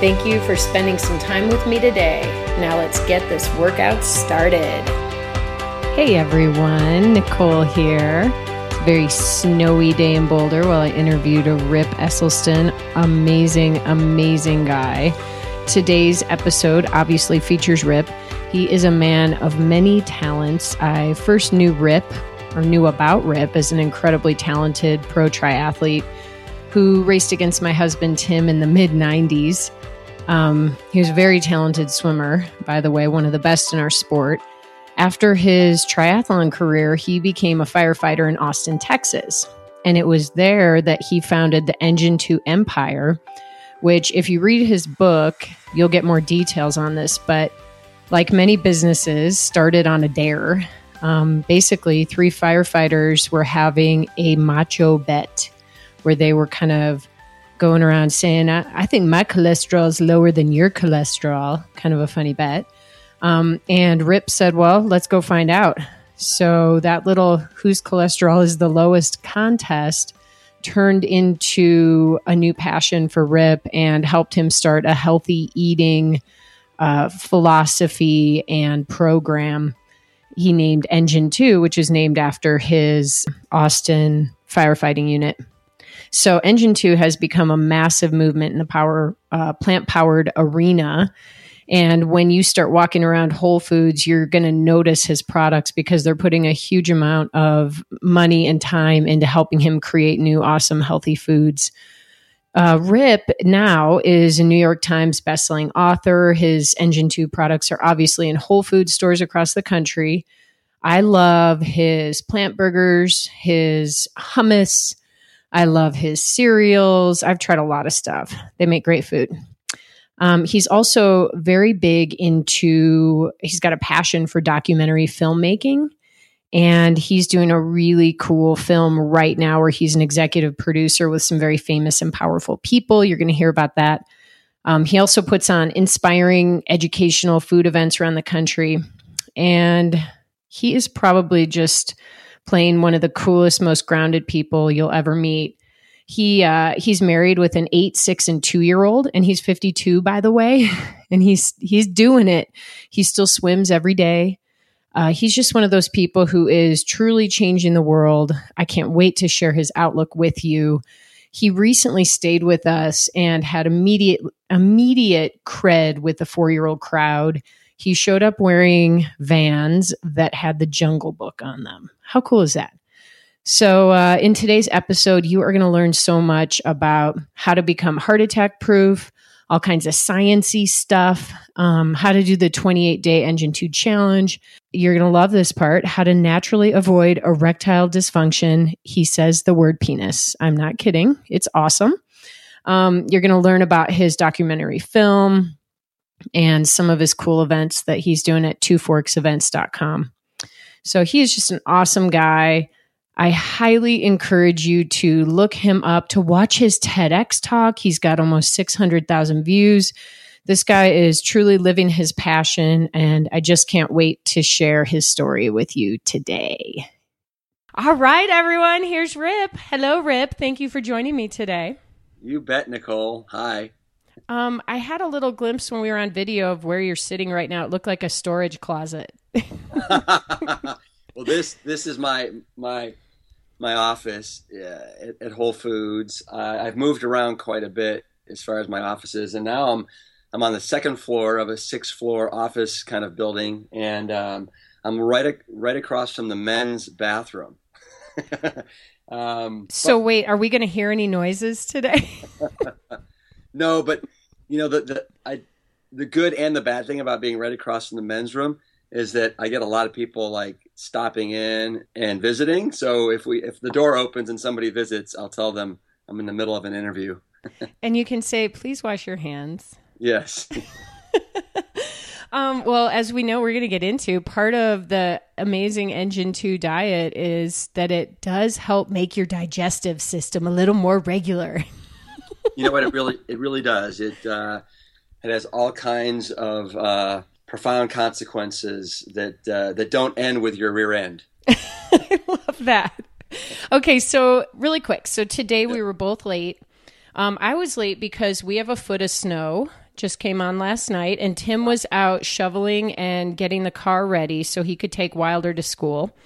Thank you for spending some time with me today. Now let's get this workout started. Hey everyone, Nicole here. It's a very snowy day in Boulder while I interviewed a Rip Esselstyn. Amazing, amazing guy. Today's episode obviously features Rip. He is a man of many talents. I first knew Rip or knew about Rip as an incredibly talented pro triathlete who raced against my husband Tim in the mid 90s. Um, he was a very talented swimmer, by the way, one of the best in our sport. After his triathlon career, he became a firefighter in Austin, Texas. And it was there that he founded the Engine 2 Empire, which, if you read his book, you'll get more details on this. But like many businesses, started on a dare. Um, basically, three firefighters were having a macho bet where they were kind of going around saying, I, I think my cholesterol is lower than your cholesterol. Kind of a funny bet. Um, and Rip said, Well, let's go find out. So that little whose cholesterol is the lowest contest turned into a new passion for Rip and helped him start a healthy eating uh, philosophy and program. He named Engine 2, which is named after his Austin firefighting unit. So Engine 2 has become a massive movement in the power uh, plant powered arena. And when you start walking around Whole Foods, you're going to notice his products because they're putting a huge amount of money and time into helping him create new, awesome, healthy foods. Uh, Rip now is a New York Times bestselling author. His Engine 2 products are obviously in Whole Food stores across the country. I love his plant burgers, his hummus, I love his cereals. I've tried a lot of stuff. They make great food. Um, he's also very big into, he's got a passion for documentary filmmaking. And he's doing a really cool film right now where he's an executive producer with some very famous and powerful people. You're going to hear about that. Um, he also puts on inspiring educational food events around the country. And he is probably just playing one of the coolest, most grounded people you'll ever meet. He uh, he's married with an eight, six, and two year old, and he's fifty two, by the way, and he's he's doing it. He still swims every day. Uh, he's just one of those people who is truly changing the world. I can't wait to share his outlook with you. He recently stayed with us and had immediate immediate cred with the four year old crowd. He showed up wearing vans that had the Jungle Book on them. How cool is that? So, uh, in today's episode, you are going to learn so much about how to become heart attack proof, all kinds of sciency stuff, um, how to do the 28 day Engine 2 challenge. You're going to love this part how to naturally avoid erectile dysfunction. He says the word penis. I'm not kidding. It's awesome. Um, you're going to learn about his documentary film and some of his cool events that he's doing at twoforksevents.com. So he is just an awesome guy. I highly encourage you to look him up, to watch his TEDx talk. He's got almost 600,000 views. This guy is truly living his passion, and I just can't wait to share his story with you today. All right, everyone, here's Rip. Hello, Rip. Thank you for joining me today. You bet, Nicole. Hi. Um, I had a little glimpse when we were on video of where you're sitting right now. It looked like a storage closet. well, this this is my my my office at, at, Whole Foods. Uh, I've moved around quite a bit as far as my offices, and now I'm I'm on the second floor of a six floor office kind of building, and um, I'm right right across from the men's bathroom. um, so but, wait, are we going to hear any noises today? no, but you know the the I, the good and the bad thing about being right across from the men's room is that I get a lot of people like stopping in and visiting. So if we if the door opens and somebody visits, I'll tell them I'm in the middle of an interview. and you can say, "Please wash your hands." Yes. Um, well, as we know, we're going to get into part of the amazing Engine 2 diet is that it does help make your digestive system a little more regular. You know what? It really, it really does. It, uh, it has all kinds of uh, profound consequences that uh, that don't end with your rear end. I love that. Okay, so really quick. So today we were both late. Um, I was late because we have a foot of snow just came on last night, and Tim was out shoveling and getting the car ready so he could take Wilder to school.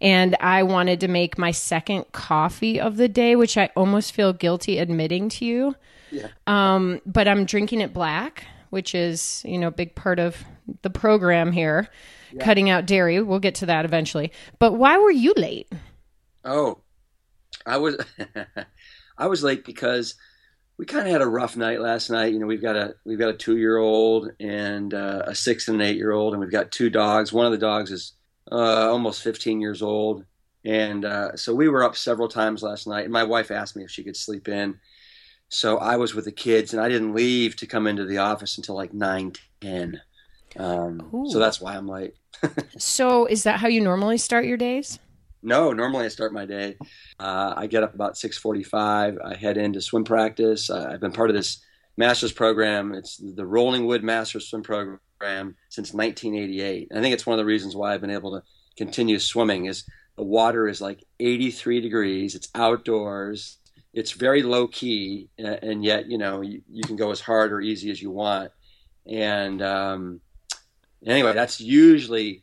And I wanted to make my second coffee of the day, which I almost feel guilty admitting to you. Yeah. Um, but I'm drinking it black, which is, you know, a big part of the program here, yeah. cutting out dairy. We'll get to that eventually. But why were you late? Oh, I was I was late because we kind of had a rough night last night. You know, we've got a we've got a two year old and uh, a six and an eight year old, and we've got two dogs. One of the dogs is uh, almost 15 years old, and uh, so we were up several times last night. And my wife asked me if she could sleep in, so I was with the kids, and I didn't leave to come into the office until like nine ten. Um, so that's why I'm late. so is that how you normally start your days? No, normally I start my day. Uh, I get up about six forty-five. I head into swim practice. Uh, I've been part of this master's program. It's the Rollingwood Master's Swim Program since 1988. I think it's one of the reasons why I've been able to continue swimming. Is the water is like 83 degrees. It's outdoors. It's very low key, and yet you know you, you can go as hard or easy as you want. And um, anyway, that's usually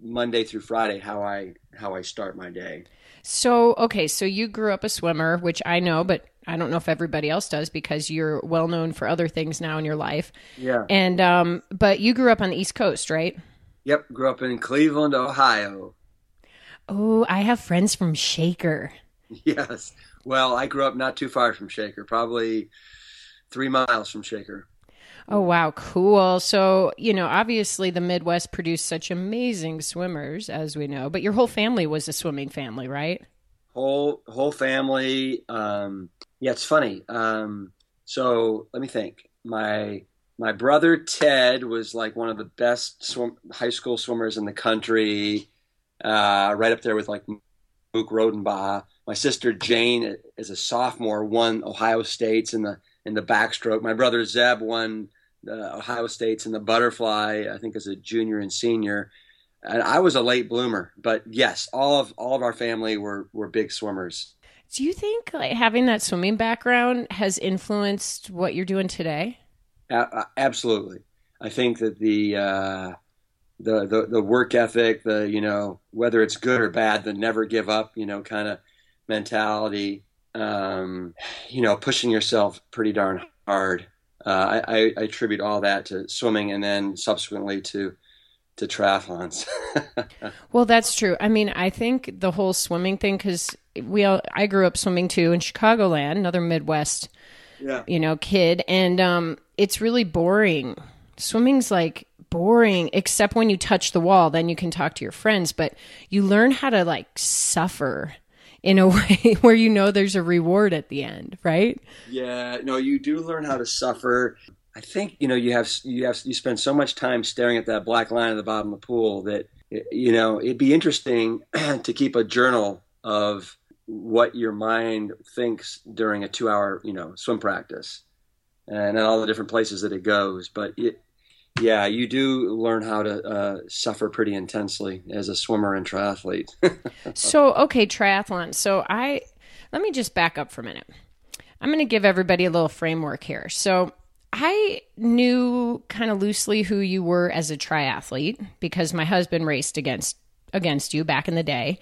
Monday through Friday how I how I start my day. So, okay, so you grew up a swimmer, which I know, but I don't know if everybody else does because you're well known for other things now in your life. Yeah. And um but you grew up on the East Coast, right? Yep, grew up in Cleveland, Ohio. Oh, I have friends from Shaker. Yes. Well, I grew up not too far from Shaker, probably 3 miles from Shaker. Oh, wow. Cool. So, you know, obviously the Midwest produced such amazing swimmers, as we know, but your whole family was a swimming family, right? Whole, whole family. Um, yeah, it's funny. Um, so let me think. My, my brother Ted was like one of the best swim, high school swimmers in the country, uh, right up there with like Luke Rodenbaugh. My sister Jane is a sophomore, won Ohio State's in the in the backstroke. My brother Zeb won uh, Ohio State's in the butterfly, I think as a junior and senior. And I was a late bloomer, but yes, all of all of our family were were big swimmers. Do you think like having that swimming background has influenced what you're doing today? Absolutely. I think that the, uh, the the the work ethic, the you know whether it's good or bad, the never give up, you know, kind of mentality, um, you know, pushing yourself pretty darn hard uh, I, I, attribute all that to swimming and then subsequently to to triathlons. well, that's true. I mean, I think the whole swimming thing because we all, I grew up swimming too in Chicagoland, another Midwest, yeah. you know, kid, and um, it's really boring. Swimming's like boring except when you touch the wall then you can talk to your friends but you learn how to like suffer in a way where you know there's a reward at the end, right? Yeah, no, you do learn how to suffer. I think you know you have you have you spend so much time staring at that black line at the bottom of the pool that you know it'd be interesting to keep a journal of what your mind thinks during a two-hour you know swim practice and all the different places that it goes. But it, yeah, you do learn how to uh, suffer pretty intensely as a swimmer and triathlete. so, okay, triathlon. So, I let me just back up for a minute. I'm going to give everybody a little framework here. So, I knew kind of loosely who you were as a triathlete because my husband raced against against you back in the day,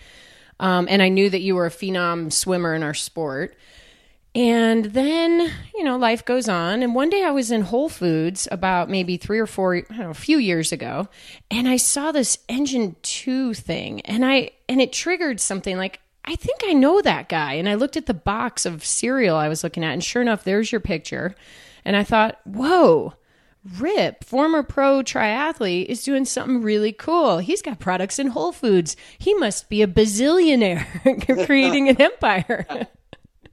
um, and I knew that you were a phenom swimmer in our sport. And then, you know, life goes on. And one day I was in Whole Foods about maybe three or four, I don't know, a few years ago, and I saw this Engine 2 thing and I, and it triggered something like, I think I know that guy. And I looked at the box of cereal I was looking at, and sure enough, there's your picture. And I thought, whoa, Rip, former pro triathlete, is doing something really cool. He's got products in Whole Foods. He must be a bazillionaire creating an empire.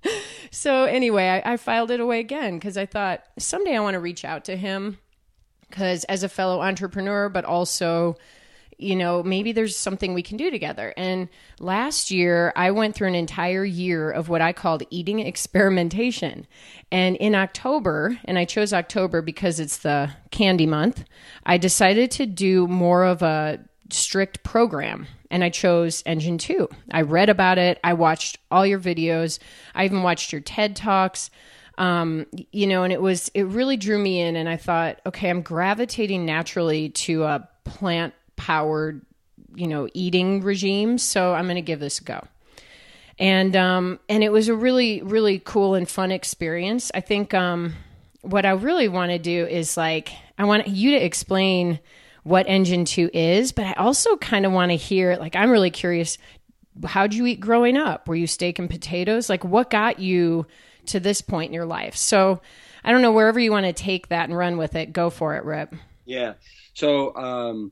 so anyway, I, I filed it away again because I thought someday I want to reach out to him because as a fellow entrepreneur, but also you know, maybe there's something we can do together. And last year, I went through an entire year of what I called eating experimentation. And in October, and I chose October because it's the candy month, I decided to do more of a strict program and I chose Engine 2. I read about it, I watched all your videos, I even watched your TED Talks. Um, you know, and it was it really drew me in and I thought, okay, I'm gravitating naturally to a plant powered, you know, eating regime. So I'm going to give this a go. And um, and it was a really really cool and fun experience. I think um, what I really want to do is like I want you to explain what Engine Two is, but I also kind of want to hear like I'm really curious. How'd you eat growing up? Were you steak and potatoes? Like what got you to this point in your life? So I don't know wherever you want to take that and run with it. Go for it, Rip. Yeah. So um,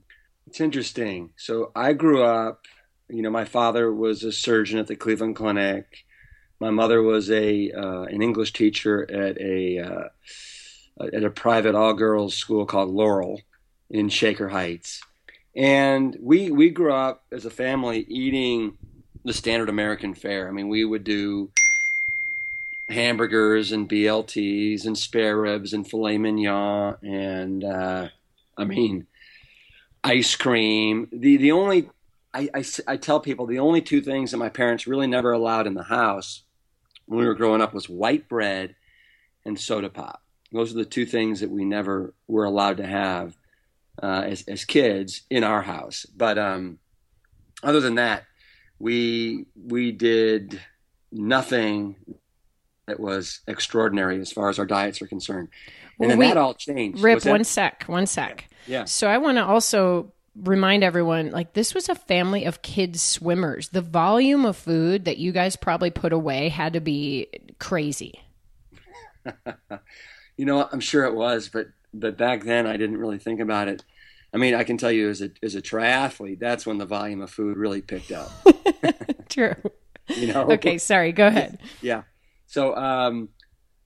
it's interesting. So I grew up, you know, my father was a surgeon at the Cleveland Clinic. My mother was a uh, an English teacher at a uh, at a private all girls school called Laurel in Shaker Heights, and we we grew up as a family eating the standard American fare. I mean, we would do hamburgers and BLTs and spare ribs and filet mignon and uh, I mean ice cream. The the only I, I, I tell people the only two things that my parents really never allowed in the house when we were growing up was white bread and soda pop. Those are the two things that we never were allowed to have uh, as as kids in our house. But um, other than that, we we did nothing that was extraordinary as far as our diets are concerned. And then that all changed. Rip, one sec, one sec. Yeah. So I want to also remind everyone like this was a family of kids swimmers. The volume of food that you guys probably put away had to be crazy. you know, I'm sure it was, but but back then I didn't really think about it. I mean, I can tell you as a as a triathlete, that's when the volume of food really picked up. True. you know. Okay, sorry. Go ahead. yeah. So, um,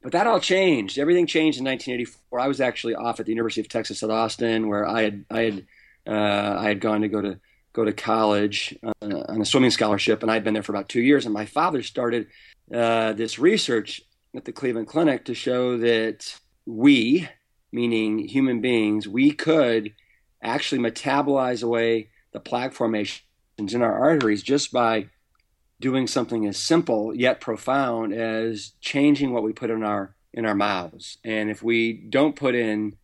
but that all changed. Everything changed in 1984. I was actually off at the University of Texas at Austin, where I had I had uh, I had gone to go to go to college uh, on a swimming scholarship, and I'd been there for about two years. And my father started uh, this research at the Cleveland Clinic to show that we, meaning human beings, we could actually metabolize away the plaque formations in our arteries just by doing something as simple yet profound as changing what we put in our in our mouths. And if we don't put in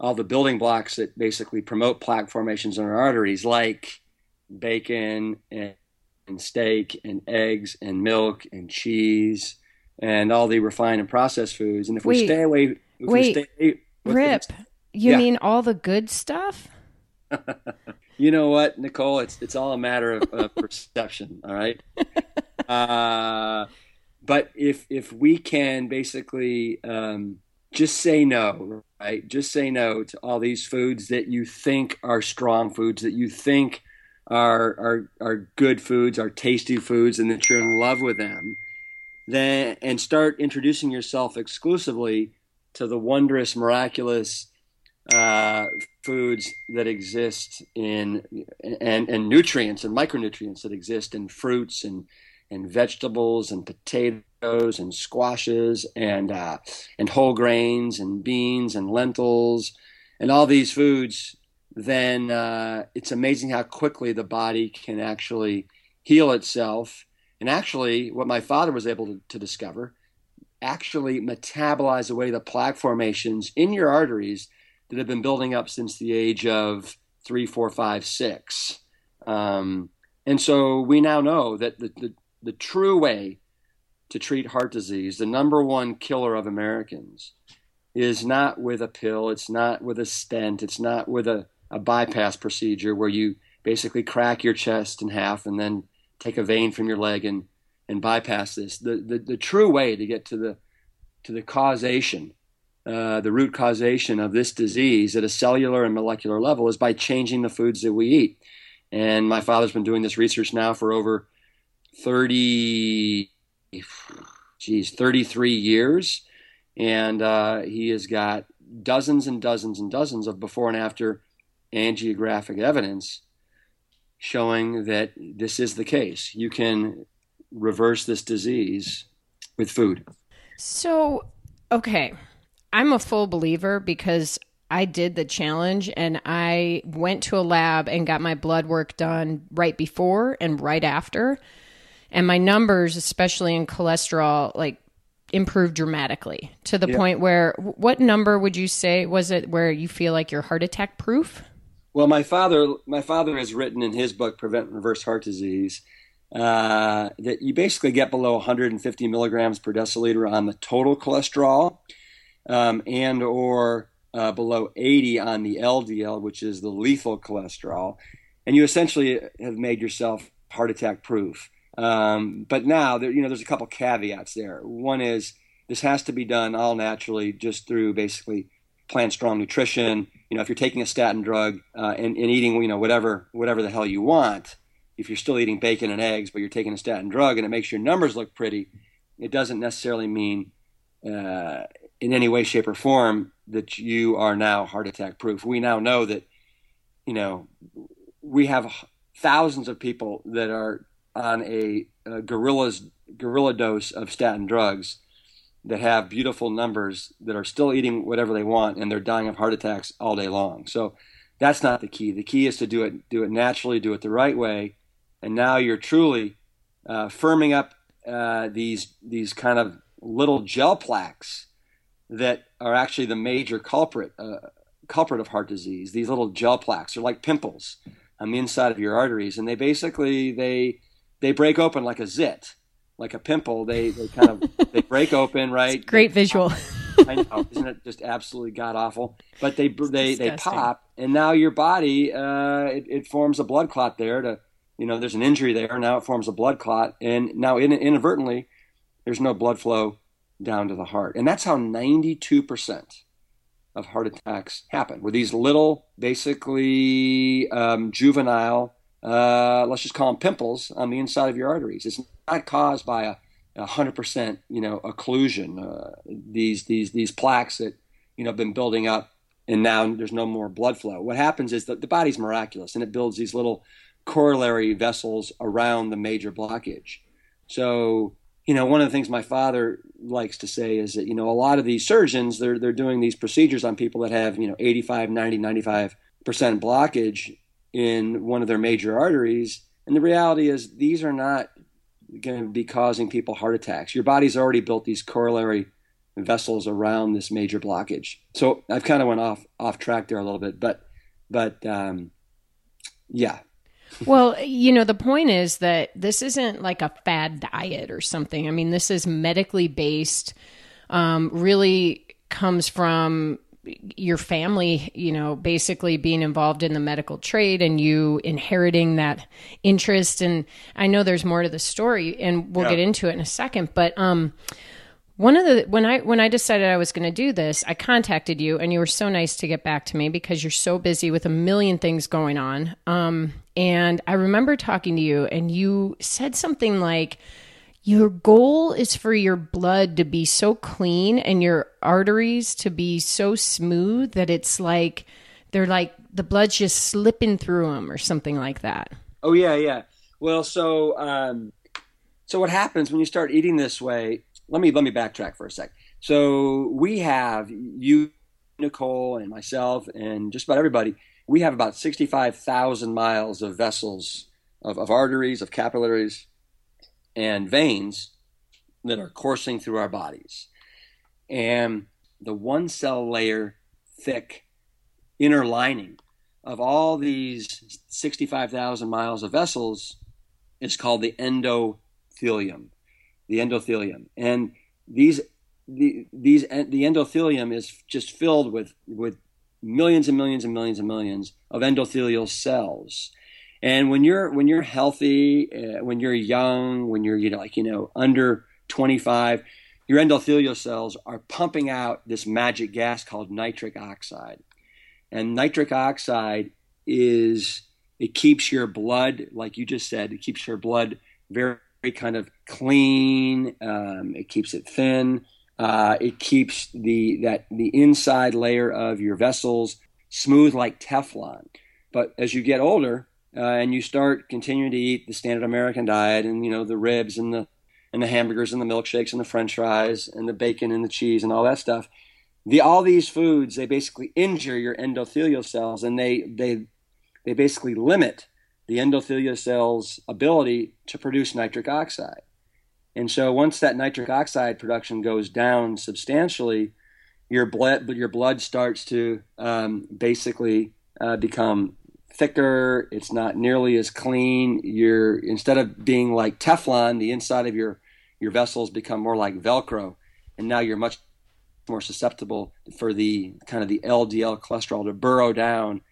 all the building blocks that basically promote plaque formations in our arteries, like bacon and, and steak and eggs and milk and cheese and all the refined and processed foods, and if wait, we stay away, wait, stay, Rip, you yeah. mean all the good stuff? you know what, Nicole? It's it's all a matter of, of perception. All right. Uh, but if if we can basically um, just say no, right? Just say no to all these foods that you think are strong foods, that you think are are are good foods, are tasty foods, and that you're in love with them. Then and start introducing yourself exclusively to the wondrous, miraculous uh, foods that exist in and, and nutrients and micronutrients that exist in fruits and and vegetables and potatoes and squashes and uh, and whole grains and beans and lentils and all these foods, then uh, it's amazing how quickly the body can actually heal itself. And actually, what my father was able to, to discover, actually metabolize away the plaque formations in your arteries that have been building up since the age of three, four, five, six. Um, and so we now know that the, the, the true way to treat heart disease, the number one killer of Americans, is not with a pill, it's not with a stent, it's not with a, a bypass procedure where you basically crack your chest in half and then take a vein from your leg and, and bypass this. The, the, the true way to get to the, to the causation uh, the root causation of this disease at a cellular and molecular level is by changing the foods that we eat. And my father's been doing this research now for over 30, geez, 33 years. And uh, he has got dozens and dozens and dozens of before and after angiographic evidence showing that this is the case. You can reverse this disease with food. So, okay, I'm a full believer because I did the challenge and I went to a lab and got my blood work done right before and right after. And my numbers, especially in cholesterol, like improved dramatically to the point where what number would you say was it where you feel like you're heart attack proof? Well, my father, my father has written in his book "Prevent and Reverse Heart Disease" uh, that you basically get below 150 milligrams per deciliter on the total cholesterol, um, and or uh, below 80 on the LDL, which is the lethal cholesterol, and you essentially have made yourself heart attack proof. Um, but now, there, you know, there's a couple caveats there. One is this has to be done all naturally, just through basically plant strong nutrition. You know, if you're taking a statin drug uh, and, and, eating, you know, whatever whatever the hell you want, if you're still eating bacon and eggs, but you're taking a statin drug and it makes your numbers look pretty, it doesn't necessarily mean uh, in any way, shape, or form that you are now heart attack proof. We now know that, you know, we have thousands of people that are on a, a gorilla's gorilla dose of statin drugs that have beautiful numbers that are still eating whatever they want and they're dying of heart attacks all day long. So that's not the key. The key is to do it do it naturally, do it the right way, and now you're truly uh, firming up uh, these these kind of little gel plaques that are actually the major culprit uh, culprit of heart disease. These little gel plaques are like pimples on the inside of your arteries, and they basically they they break open like a zit, like a pimple. They they kind of they break open, right? great visual. I know, isn't it just absolutely god awful? But they they they pop, and now your body uh, it, it forms a blood clot there. To you know, there's an injury there. Now it forms a blood clot, and now in, inadvertently, there's no blood flow down to the heart, and that's how 92 percent of heart attacks happen with these little, basically um, juvenile uh, let's just call them pimples on the inside of your arteries. It's not caused by a, a hundred percent, you know, occlusion. Uh, these these these plaques that you know have been building up, and now there's no more blood flow. What happens is that the body's miraculous, and it builds these little corollary vessels around the major blockage. So you know, one of the things my father likes to say is that, you know, a lot of these surgeons, they're, they're doing these procedures on people that have, you know, 85, 90, 95% blockage in one of their major arteries. And the reality is, these are not going to be causing people heart attacks. Your body's already built these corollary vessels around this major blockage. So I've kind of went off off track there a little bit, but but um, yeah. Well, you know, the point is that this isn't like a fad diet or something. I mean, this is medically based. Um, really comes from your family, you know, basically being involved in the medical trade and you inheriting that interest. And I know there's more to the story, and we'll yeah. get into it in a second. But um, one of the when I when I decided I was going to do this, I contacted you, and you were so nice to get back to me because you're so busy with a million things going on. Um, and I remember talking to you, and you said something like your goal is for your blood to be so clean and your arteries to be so smooth that it's like they're like the blood's just slipping through them or something like that. Oh yeah, yeah. Well, so um, so what happens when you start eating this way? Let me let me backtrack for a sec. So we have you, Nicole, and myself, and just about everybody. We have about sixty-five thousand miles of vessels of, of arteries, of capillaries, and veins that are coursing through our bodies. And the one cell layer thick inner lining of all these 65,000 miles of vessels is called the endothelium. The endothelium. And these the, these the endothelium is just filled with with millions and millions and millions and millions of endothelial cells and when you're when you're healthy, uh, when you're young, when you're you know like you know under 25, your endothelial cells are pumping out this magic gas called nitric oxide. And nitric oxide is it keeps your blood, like you just said, it keeps your blood very, kind of clean. Um, it keeps it thin. Uh, it keeps the that the inside layer of your vessels smooth like Teflon. But as you get older uh, and you start continuing to eat the standard American diet and you know the ribs and the and the hamburgers and the milkshakes and the French fries and the bacon and the cheese and all that stuff, the all these foods they basically injure your endothelial cells and they they they basically limit the endothelial cells' ability to produce nitric oxide. And so once that nitric oxide production goes down substantially, your blood your blood starts to um, basically uh, become thicker. It's not nearly as clean. You're instead of being like Teflon, the inside of your your vessels become more like Velcro, and now you're much more susceptible for the kind of the LDL cholesterol to burrow down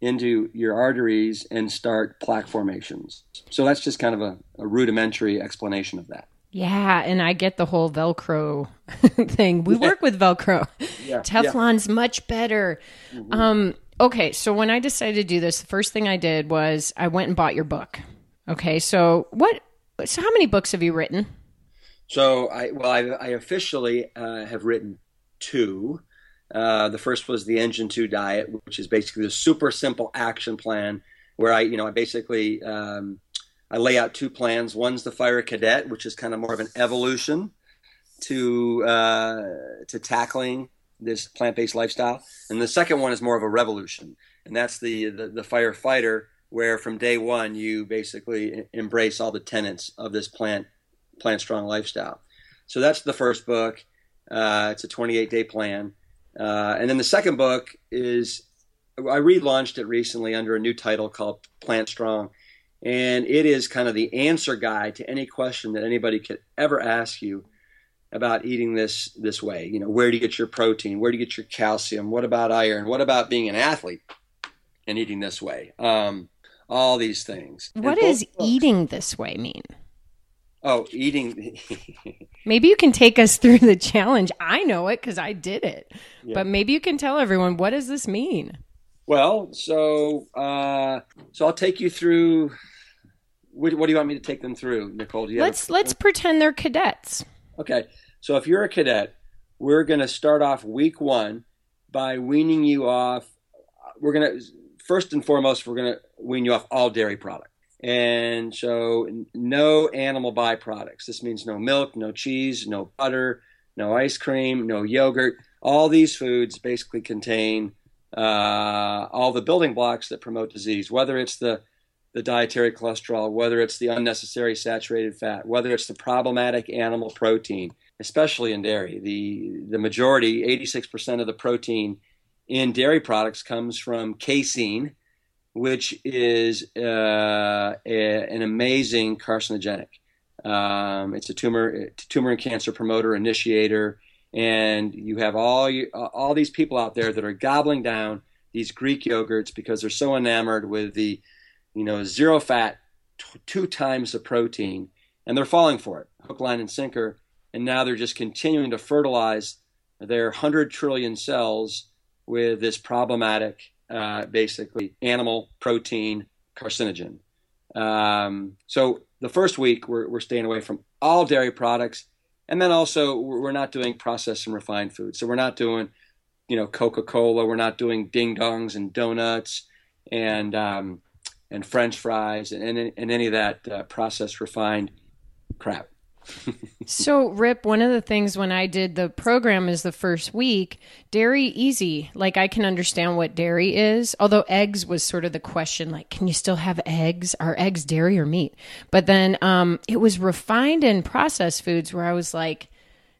into your arteries and start plaque formations. So that's just kind of a, a rudimentary explanation of that. Yeah, and I get the whole Velcro thing. We work with Velcro. Yeah, Teflon's yeah. much better. Mm-hmm. Um, okay, so when I decided to do this, the first thing I did was I went and bought your book. Okay, so what? So how many books have you written? So I well, I, I officially uh, have written two. Uh, the first was the Engine Two Diet, which is basically a super simple action plan where I, you know, I basically um, I lay out two plans. One's the Fire Cadet, which is kind of more of an evolution to uh, to tackling this plant-based lifestyle, and the second one is more of a revolution, and that's the, the the firefighter, where from day one you basically embrace all the tenets of this plant plant strong lifestyle. So that's the first book. Uh, it's a 28 day plan, uh, and then the second book is I relaunched it recently under a new title called Plant Strong and it is kind of the answer guide to any question that anybody could ever ask you about eating this this way. You know, where do you get your protein? Where do you get your calcium? What about iron? What about being an athlete and eating this way? Um, all these things. What does eating this way mean? Oh, eating. maybe you can take us through the challenge. I know it because I did it, yeah. but maybe you can tell everyone what does this mean. Well, so uh, so I'll take you through what, what do you want me to take them through, Nicole? let's a, let's pretend they're cadets. Okay, so if you're a cadet, we're going to start off week one by weaning you off. We're going to first and foremost, we're going to wean you off all dairy products. And so, no animal byproducts. This means no milk, no cheese, no butter, no ice cream, no yogurt. All these foods basically contain uh, all the building blocks that promote disease, whether it's the the dietary cholesterol, whether it's the unnecessary saturated fat, whether it's the problematic animal protein, especially in dairy. The, the majority, 86% of the protein in dairy products comes from casein, which is uh, a, an amazing carcinogenic. Um, it's a tumor, tumor and cancer promoter, initiator, and you have all you, all these people out there that are gobbling down these Greek yogurts because they're so enamored with the you know, zero fat, t- two times the protein, and they're falling for it, hook, line, and sinker. And now they're just continuing to fertilize their 100 trillion cells with this problematic, uh, basically, animal protein carcinogen. Um, so the first week, we're, we're staying away from all dairy products. And then also, we're not doing processed and refined foods. So we're not doing, you know, Coca Cola. We're not doing ding dongs and donuts and, um, and French fries and, and, and any of that uh, processed refined crap. so, Rip, one of the things when I did the program is the first week, dairy easy. Like, I can understand what dairy is, although eggs was sort of the question like, can you still have eggs? Are eggs dairy or meat? But then um, it was refined and processed foods where I was like,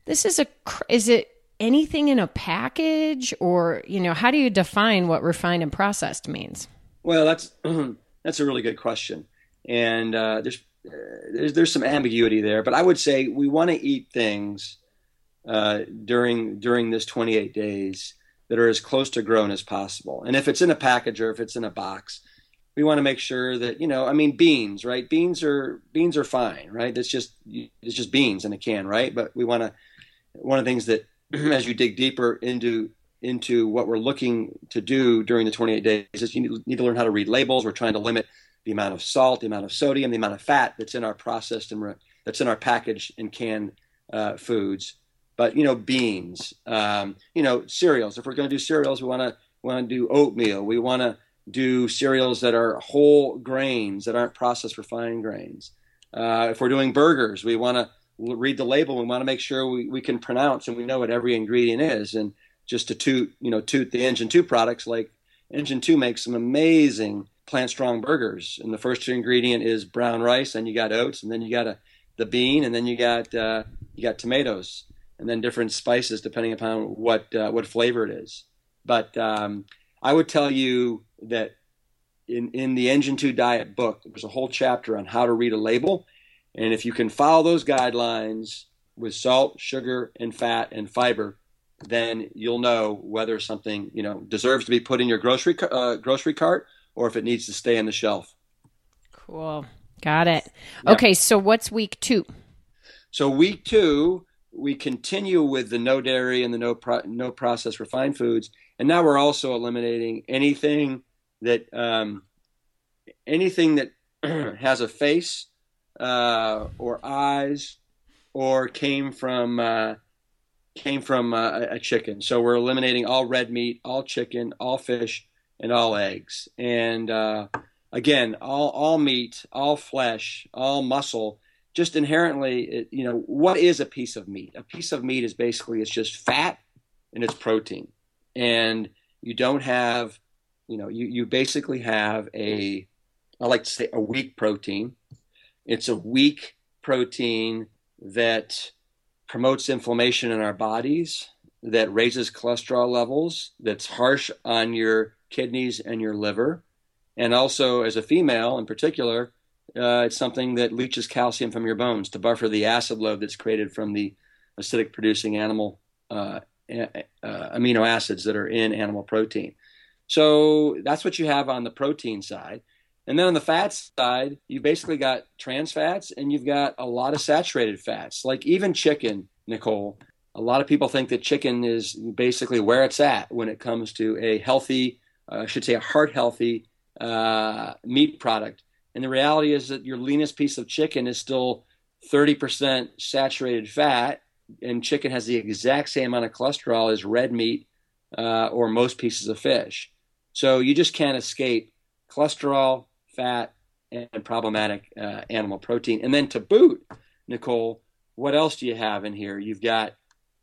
this is a, is it anything in a package? Or, you know, how do you define what refined and processed means? Well, that's That's a really good question, and uh, there's, uh, there's there's some ambiguity there. But I would say we want to eat things uh, during during this 28 days that are as close to grown as possible. And if it's in a package or if it's in a box, we want to make sure that you know. I mean, beans, right? Beans are beans are fine, right? It's just it's just beans in a can, right? But we want to. One of the things that as you dig deeper into into what we're looking to do during the 28 days is you need to learn how to read labels. We're trying to limit the amount of salt, the amount of sodium, the amount of fat that's in our processed and, re- that's in our packaged and canned uh, foods. But you know, beans, um, you know, cereals. If we're going to do cereals, we want to want to do oatmeal. We want to do cereals that are whole grains that aren't processed refined grains. Uh, if we're doing burgers, we want to read the label. We want to make sure we, we can pronounce and we know what every ingredient is. And just to toot, you know, toot the Engine 2 products, like Engine 2 makes some amazing plant strong burgers. And the first ingredient is brown rice, and you got oats, and then you got a, the bean, and then you got uh, you got tomatoes, and then different spices depending upon what uh, what flavor it is. But um, I would tell you that in in the Engine Two Diet book, there's a whole chapter on how to read a label, and if you can follow those guidelines with salt, sugar, and fat and fiber, then you'll know whether something you know deserves to be put in your grocery uh, grocery cart or if it needs to stay on the shelf. Cool, got it. Yeah. Okay, so what's week two? So week two, we continue with the no dairy and the no pro- no processed refined foods, and now we're also eliminating anything that um, anything that has a face uh, or eyes or came from uh, came from uh, a chicken. So we're eliminating all red meat, all chicken, all fish, and all eggs. And uh, again, all all meat, all flesh, all muscle. Just inherently, it, you know, what is a piece of meat? A piece of meat is basically it's just fat and it's protein, and you don't have, you know, you you basically have a, I like to say a weak protein. It's a weak protein that promotes inflammation in our bodies, that raises cholesterol levels, that's harsh on your kidneys and your liver. And also, as a female in particular, uh, it's something that leaches calcium from your bones to buffer the acid load that's created from the acidic producing animal uh, uh, amino acids that are in animal protein. So that's what you have on the protein side. And then on the fat side, you've basically got trans fats and you've got a lot of saturated fats. Like even chicken, Nicole, a lot of people think that chicken is basically where it's at when it comes to a healthy, uh, I should say, a heart healthy uh, meat product. And the reality is that your leanest piece of chicken is still 30% saturated fat, and chicken has the exact same amount of cholesterol as red meat uh, or most pieces of fish. So you just can't escape cholesterol, fat, and problematic uh, animal protein. And then to boot, Nicole, what else do you have in here? You've got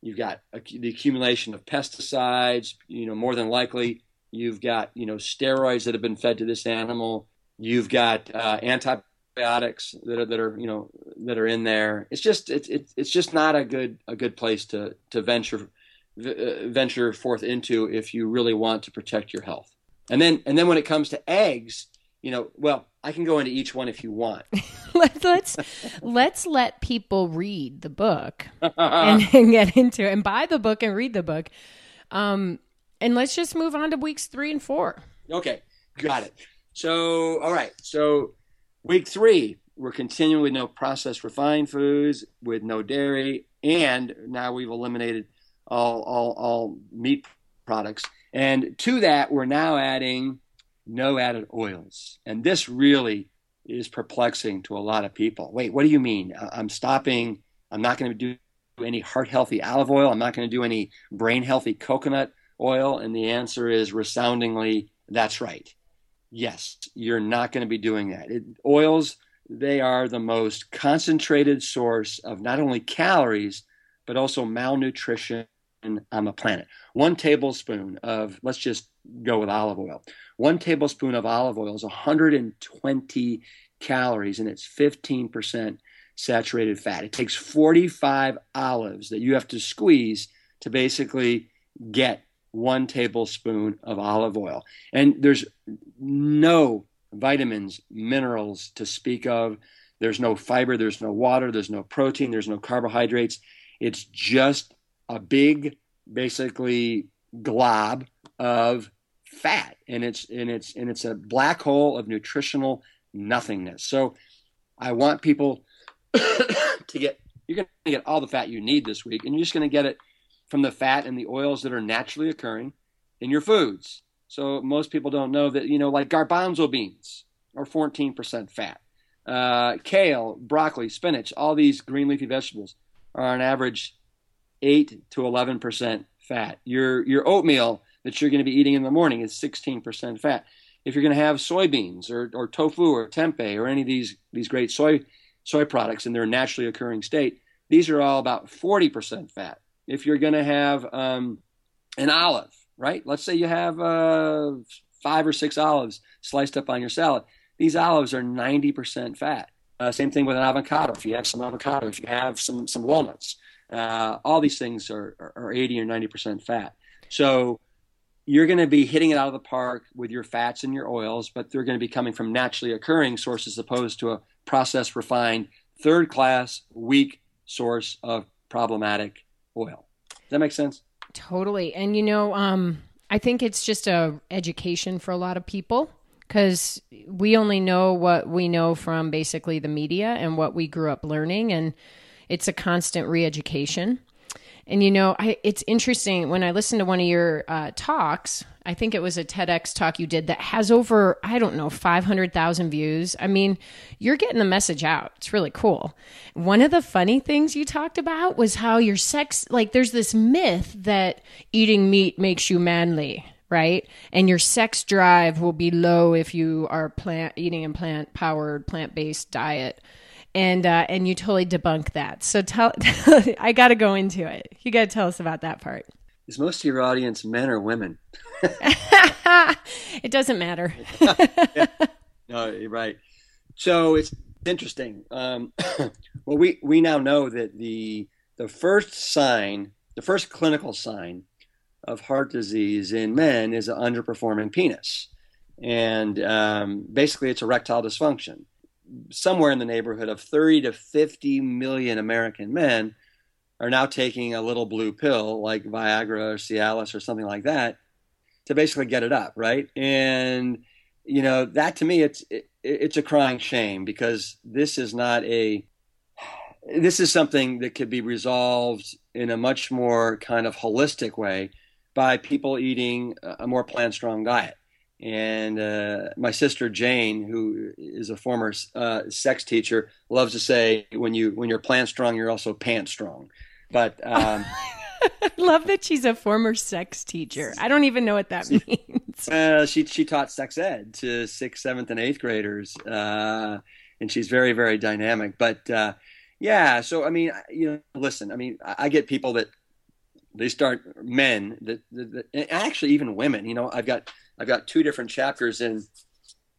you've got the accumulation of pesticides. You know, more than likely, you've got you know steroids that have been fed to this animal. You've got uh, antibiotics that are that are you know that are in there. It's just it's it's it's just not a good a good place to to venture uh, venture forth into if you really want to protect your health. And then and then when it comes to eggs, you know, well, I can go into each one if you want. let's let's let's let people read the book and, and, get into it and buy the book and read the book. Um, and let's just move on to weeks three and four. Okay, got it. So, all right. So, week three, we're continuing with no processed refined foods, with no dairy, and now we've eliminated all all all meat products. And to that, we're now adding no added oils. And this really is perplexing to a lot of people. Wait, what do you mean? Uh, I'm stopping, I'm not going to do any heart healthy olive oil, I'm not going to do any brain healthy coconut oil. And the answer is resoundingly, that's right. Yes, you're not going to be doing that. It, oils, they are the most concentrated source of not only calories, but also malnutrition on the planet. One tablespoon of, let's just go with olive oil. One tablespoon of olive oil is 120 calories and it's 15% saturated fat. It takes 45 olives that you have to squeeze to basically get one tablespoon of olive oil. And there's no vitamins, minerals to speak of. There's no fiber, there's no water, there's no protein, there's no carbohydrates. It's just a big, basically, glob of fat and it's and it's and it's a black hole of nutritional nothingness. So i want people to get you're going to get all the fat you need this week and you're just going to get it from the fat and the oils that are naturally occurring in your foods. So most people don't know that you know like garbanzo beans are 14% fat. Uh, kale, broccoli, spinach, all these green leafy vegetables are on average eight to eleven percent fat. Your your oatmeal that you're going to be eating in the morning is sixteen percent fat. If you're going to have soybeans or, or tofu or tempeh or any of these these great soy soy products in their naturally occurring state, these are all about forty percent fat. If you're going to have um, an olive, right? Let's say you have uh, five or six olives sliced up on your salad. These olives are 90% fat. Uh, same thing with an avocado. If you have some avocado, if you have some some walnuts, uh, all these things are, are 80 or 90% fat. So you're going to be hitting it out of the park with your fats and your oils, but they're going to be coming from naturally occurring sources opposed to a processed, refined, third class, weak source of problematic oil. Does that make sense? Totally. And you know, um, I think it's just a education for a lot of people because we only know what we know from basically the media and what we grew up learning, and it's a constant re-education. And you know, I, it's interesting when I listened to one of your uh, talks. I think it was a TEDx talk you did that has over I don't know five hundred thousand views. I mean, you're getting the message out. It's really cool. One of the funny things you talked about was how your sex like there's this myth that eating meat makes you manly right? And your sex drive will be low if you are plant eating a plant powered plant based diet and uh, and you totally debunk that. So tell, I got to go into it. You got to tell us about that part. Is most of your audience men or women? it doesn't matter. yeah. No, you're right. So it's interesting. Um, well, we we now know that the the first sign, the first clinical sign of heart disease in men is an underperforming penis, and um, basically it's erectile dysfunction somewhere in the neighborhood of 30 to 50 million American men are now taking a little blue pill like Viagra or Cialis or something like that to basically get it up, right? And you know that to me it's it, it's a crying shame because this is not a this is something that could be resolved in a much more kind of holistic way by people eating a more plant strong diet and uh, my sister Jane, who is a former uh, sex teacher, loves to say, "When you when you're plant strong, you're also pant strong." But um, I love that she's a former sex teacher. I don't even know what that means. Uh, she she taught sex ed to sixth, seventh, and eighth graders, uh, and she's very very dynamic. But uh, yeah, so I mean, you know, listen, I mean, I, I get people that they start men that, that, that actually even women. You know, I've got I've got two different chapters in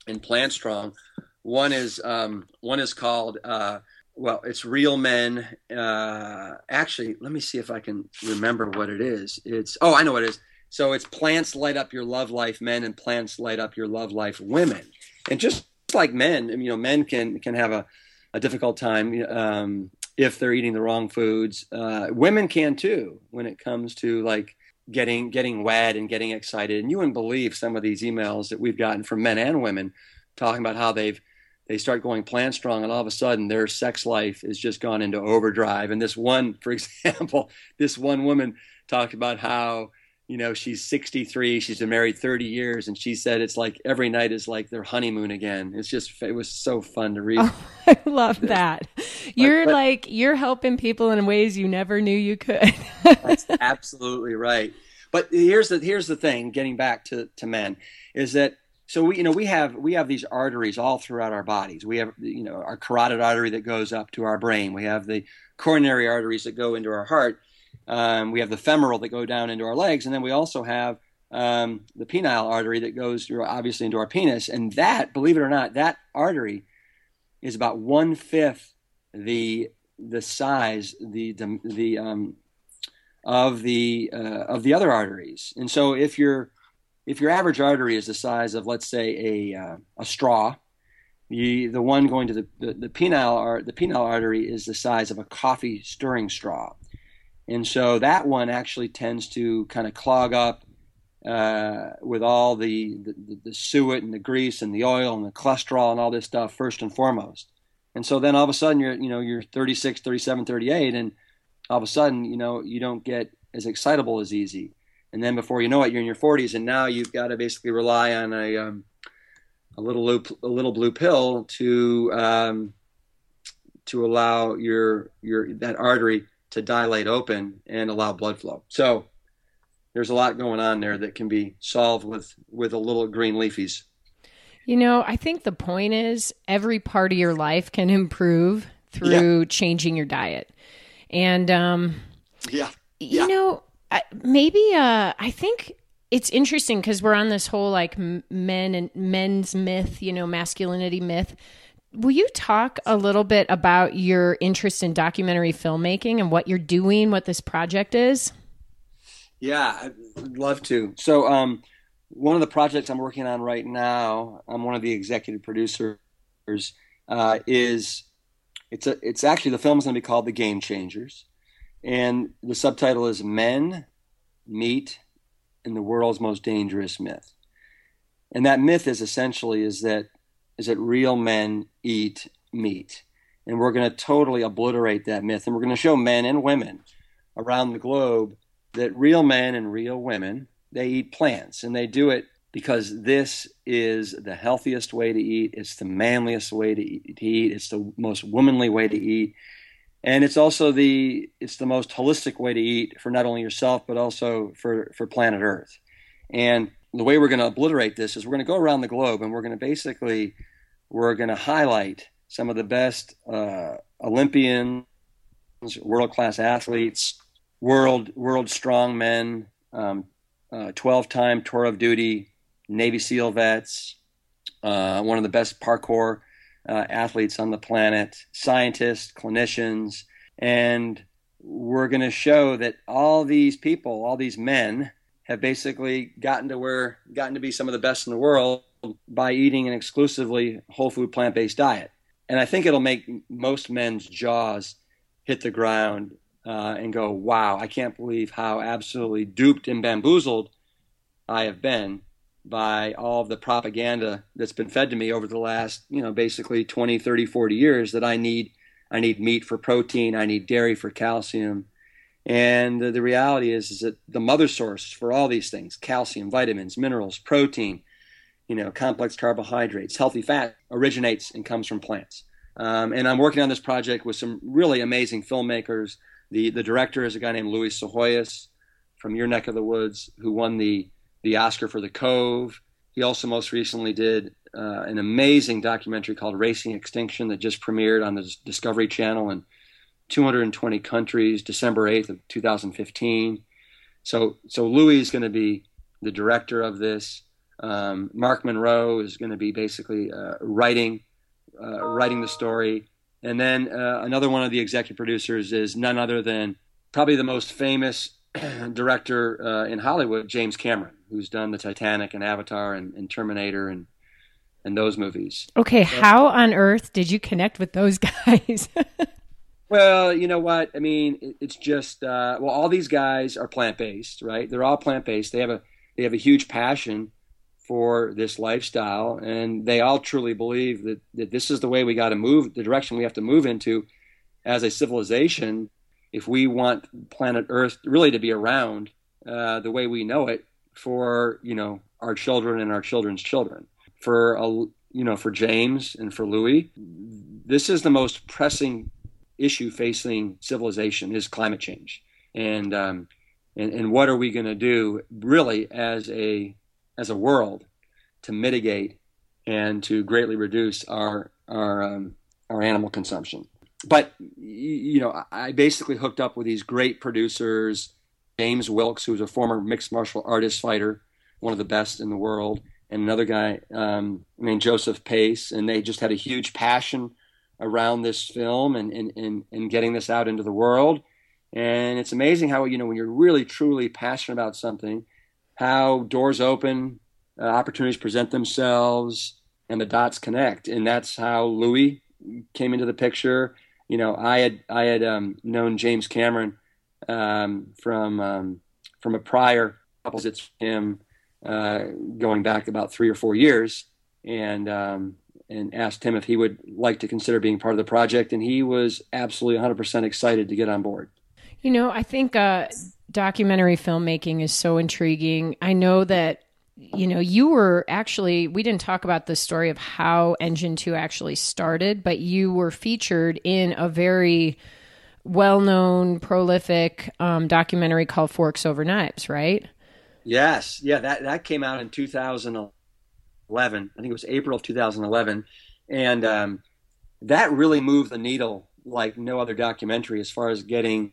in Plant Strong. One is um, one is called uh, well, it's Real Men. Uh, actually, let me see if I can remember what it is. It's oh, I know what it is. So it's plants light up your love life, men, and plants light up your love life, women. And just like men, you know, men can can have a, a difficult time um, if they're eating the wrong foods. Uh, women can too when it comes to like getting getting wet and getting excited. And you wouldn't believe some of these emails that we've gotten from men and women talking about how they've they start going plant strong and all of a sudden their sex life is just gone into overdrive. And this one, for example, this one woman talked about how you know she's 63 she's been married 30 years and she said it's like every night is like their honeymoon again. It's just it was so fun to read. Oh, i love that. You're but, like you're helping people in ways you never knew you could. That's absolutely right. But here's the here's the thing getting back to to men is that so we you know we have we have these arteries all throughout our bodies. We have you know our carotid artery that goes up to our brain. We have the coronary arteries that go into our heart um, we have the femoral that go down into our legs, and then we also have um, the penile artery that goes through, obviously into our penis. And that, believe it or not, that artery is about one fifth the the size the the, the um, of the uh, of the other arteries. And so if your if your average artery is the size of let's say a uh, a straw, the the one going to the the, the penile the penile artery is the size of a coffee stirring straw. And so that one actually tends to kind of clog up uh, with all the, the, the suet and the grease and the oil and the cholesterol and all this stuff first and foremost. And so then all of a sudden you're, you know, you're 36, 37, 38, and all of a sudden, you know, you don't get as excitable as easy. And then before you know it, you're in your 40s, and now you've got to basically rely on a, um, a little loop, a little blue pill to um, to allow your your that artery to dilate open and allow blood flow. So there's a lot going on there that can be solved with with a little green leafies. You know, I think the point is every part of your life can improve through yeah. changing your diet. And um yeah. You know, maybe uh I think it's interesting because we're on this whole like men and men's myth, you know, masculinity myth. Will you talk a little bit about your interest in documentary filmmaking and what you're doing, what this project is? Yeah, I'd love to. So, um, one of the projects I'm working on right now, I'm one of the executive producers, uh, is it's a it's actually the film is going to be called The Game Changers, and the subtitle is Men Meet in the World's Most Dangerous Myth, and that myth is essentially is that is that real men eat meat, and we're going to totally obliterate that myth, and we're going to show men and women around the globe that real men and real women they eat plants. And they do it because this is the healthiest way to eat. It's the manliest way to eat, it's the most womanly way to eat. And it's also the it's the most holistic way to eat for not only yourself but also for for planet earth. And the way we're going to obliterate this is we're going to go around the globe and we're going to basically we're going to highlight some of the best uh, olympians world class athletes world world strong men, um, uh, 12 time tour of duty Navy SEAL vets, uh, one of the best parkour uh, athletes on the planet, scientists, clinicians, and we're going to show that all these people, all these men, have basically gotten to where gotten to be some of the best in the world by eating an exclusively whole food plant based diet. And I think it'll make most men's jaws hit the ground uh, and go, wow, I can't believe how absolutely duped and bamboozled I have been by all of the propaganda that's been fed to me over the last, you know, basically 20, 30, 40 years that I need I need meat for protein, I need dairy for calcium. And the, the reality is, is that the mother source for all these things, calcium, vitamins, minerals, protein, you know, complex carbohydrates, healthy fat, originates and comes from plants. Um, and I'm working on this project with some really amazing filmmakers the the director is a guy named Louie Psihoyos from your neck of the woods, who won the the Oscar for The Cove. He also most recently did uh, an amazing documentary called Racing Extinction that just premiered on the Discovery Channel in 220 countries, December 8th of 2015. So so Louie is going to be the director of this. Um, Mark Monroe is going to be basically uh, writing uh, writing the story. And then uh, another one of the executive producers is none other than probably the most famous director uh, in Hollywood, James Cameron, who's done the Titanic and Avatar and, and Terminator and and those movies. Okay, so, how on earth did you connect with those guys? Well, you know what? I mean, it, it's just uh, well, all these guys are plant based, right? They're all plant based. They have a they have a huge passion for this lifestyle, and they all truly believe that, that this is the way we got to move, the direction we have to move into as a civilization if we want planet Earth really to be around uh, the way we know it for you know our children and our children's children. For a, you know for James and for Louie, this is the most pressing issue facing civilization is climate change, and um, and, and what are we going to do really as a as a world to mitigate and to greatly reduce our our um, our animal consumption. But you know, I basically hooked up with these great producers, James Wilks, who's a former mixed martial artist fighter, one of the best in the world, and another guy um, named Joseph Pace, and they just had a huge passion around this film and, and, and, and getting this out into the world. And it's amazing how, you know, when you're really truly passionate about something, how doors open, uh, opportunities present themselves, and the dots connect. And that's how Louie came into the picture. You know, I had I had um, known James Cameron um, from um, from a prior opposites him uh, going back about three or four years, and um, and asked him if he would like to consider being part of the project, and he was absolutely 100% excited to get on board. You know, I think uh, documentary filmmaking is so intriguing. I know that you know, you were actually, we didn't talk about the story of how Engine 2 actually started, but you were featured in a very well known, prolific um, documentary called Forks Over Knives, right? Yes. Yeah, that, that came out in 2011. I think it was April of 2011. And um, that really moved the needle like no other documentary as far as getting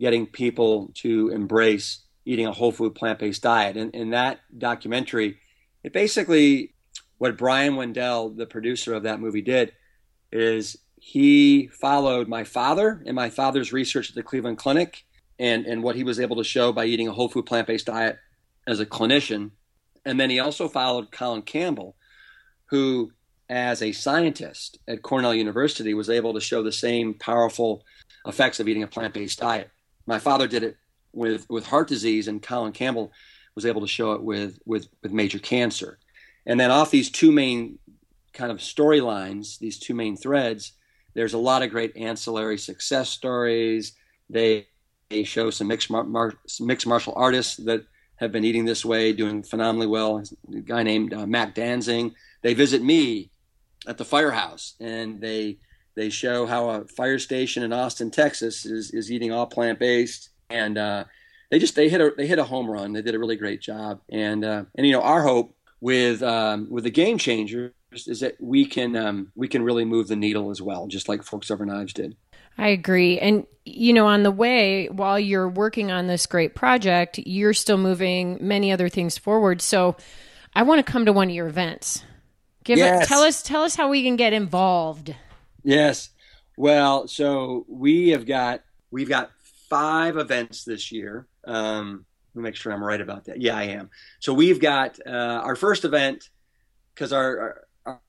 getting people to embrace eating a whole food plant based diet. And in that documentary, it basically what Brian Wendel, the producer of that movie, did is he followed my father and my father's research at the Cleveland Clinic and, and what he was able to show by eating a whole food plant based diet as a clinician. And then he also followed Colin Campbell, who, as a scientist at Cornell University, was able to show the same powerful effects of eating a plant based diet. My father did it with with heart disease, and Colin Campbell was able to show it with with with major cancer. And then off these two main kind of storylines, these two main threads, there's a lot of great ancillary success stories. They they show some mixed mar- mixed martial artists that have been eating this way, doing phenomenally well. A guy named uh, Matt Danzig. They visit me at the firehouse, and they they show how a fire station in Austin, Texas, is is eating all plant based and uh, they just they hit a they hit a home run. They did a really great job, and uh, and you know our hope with um, with the game changers is that we can um, we can really move the needle as well, just like Forks Over Knives did. I agree. And, you know, on the way, while you're working on this great project, you're still moving many other things forward. So I want to come to one of your events. Give yes. it, tell us, tell us how we can get involved. Yes. Well, so we have got, we've got five events this year. Um, let me make sure I'm right about that. Yeah, I am. So we've got uh, our first event because our, our, our,